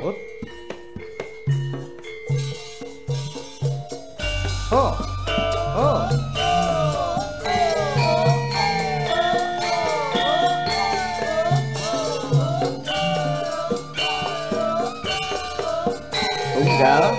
엇, 어. 어. 자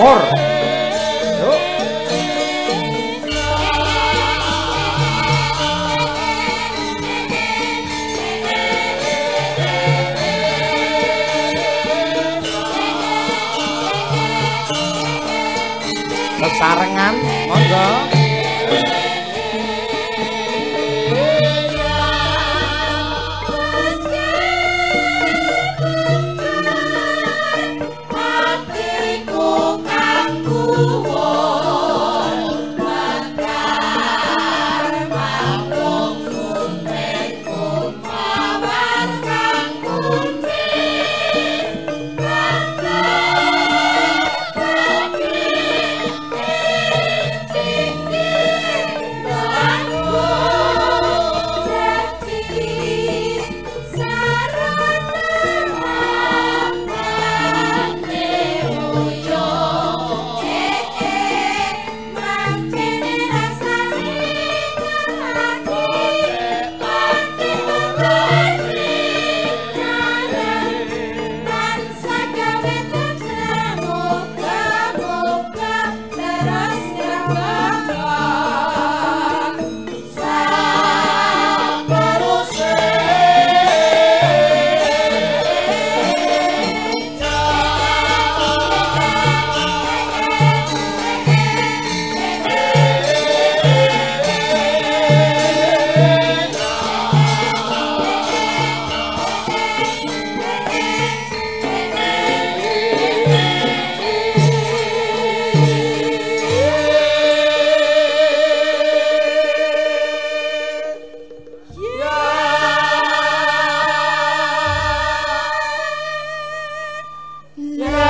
Four. Sarengan, monggo. Oh, Yeah!